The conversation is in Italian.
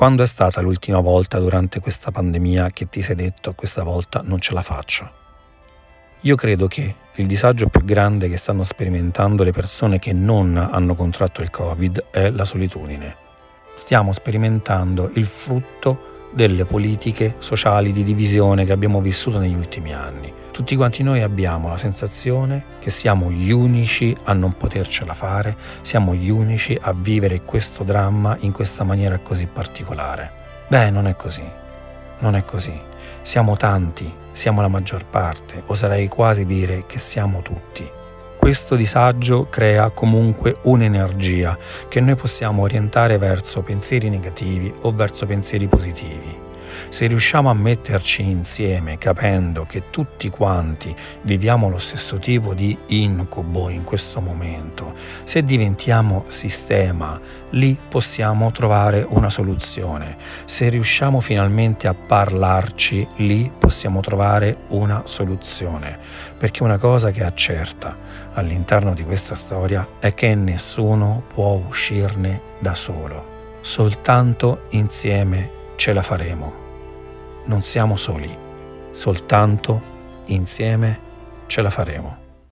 Quando è stata l'ultima volta durante questa pandemia che ti sei detto questa volta non ce la faccio? Io credo che il disagio più grande che stanno sperimentando le persone che non hanno contratto il Covid è la solitudine. Stiamo sperimentando il frutto delle politiche sociali di divisione che abbiamo vissuto negli ultimi anni. Tutti quanti noi abbiamo la sensazione che siamo gli unici a non potercela fare, siamo gli unici a vivere questo dramma in questa maniera così particolare. Beh, non è così. Non è così. Siamo tanti, siamo la maggior parte, oserei quasi dire che siamo tutti. Questo disagio crea comunque un'energia che noi possiamo orientare verso pensieri negativi o verso pensieri positivi. Se riusciamo a metterci insieme capendo che tutti quanti viviamo lo stesso tipo di incubo in questo momento, se diventiamo sistema, lì possiamo trovare una soluzione. Se riusciamo finalmente a parlarci, lì possiamo trovare una soluzione. Perché una cosa che accerta all'interno di questa storia è che nessuno può uscirne da solo. Soltanto insieme ce la faremo non siamo soli, soltanto insieme ce la faremo.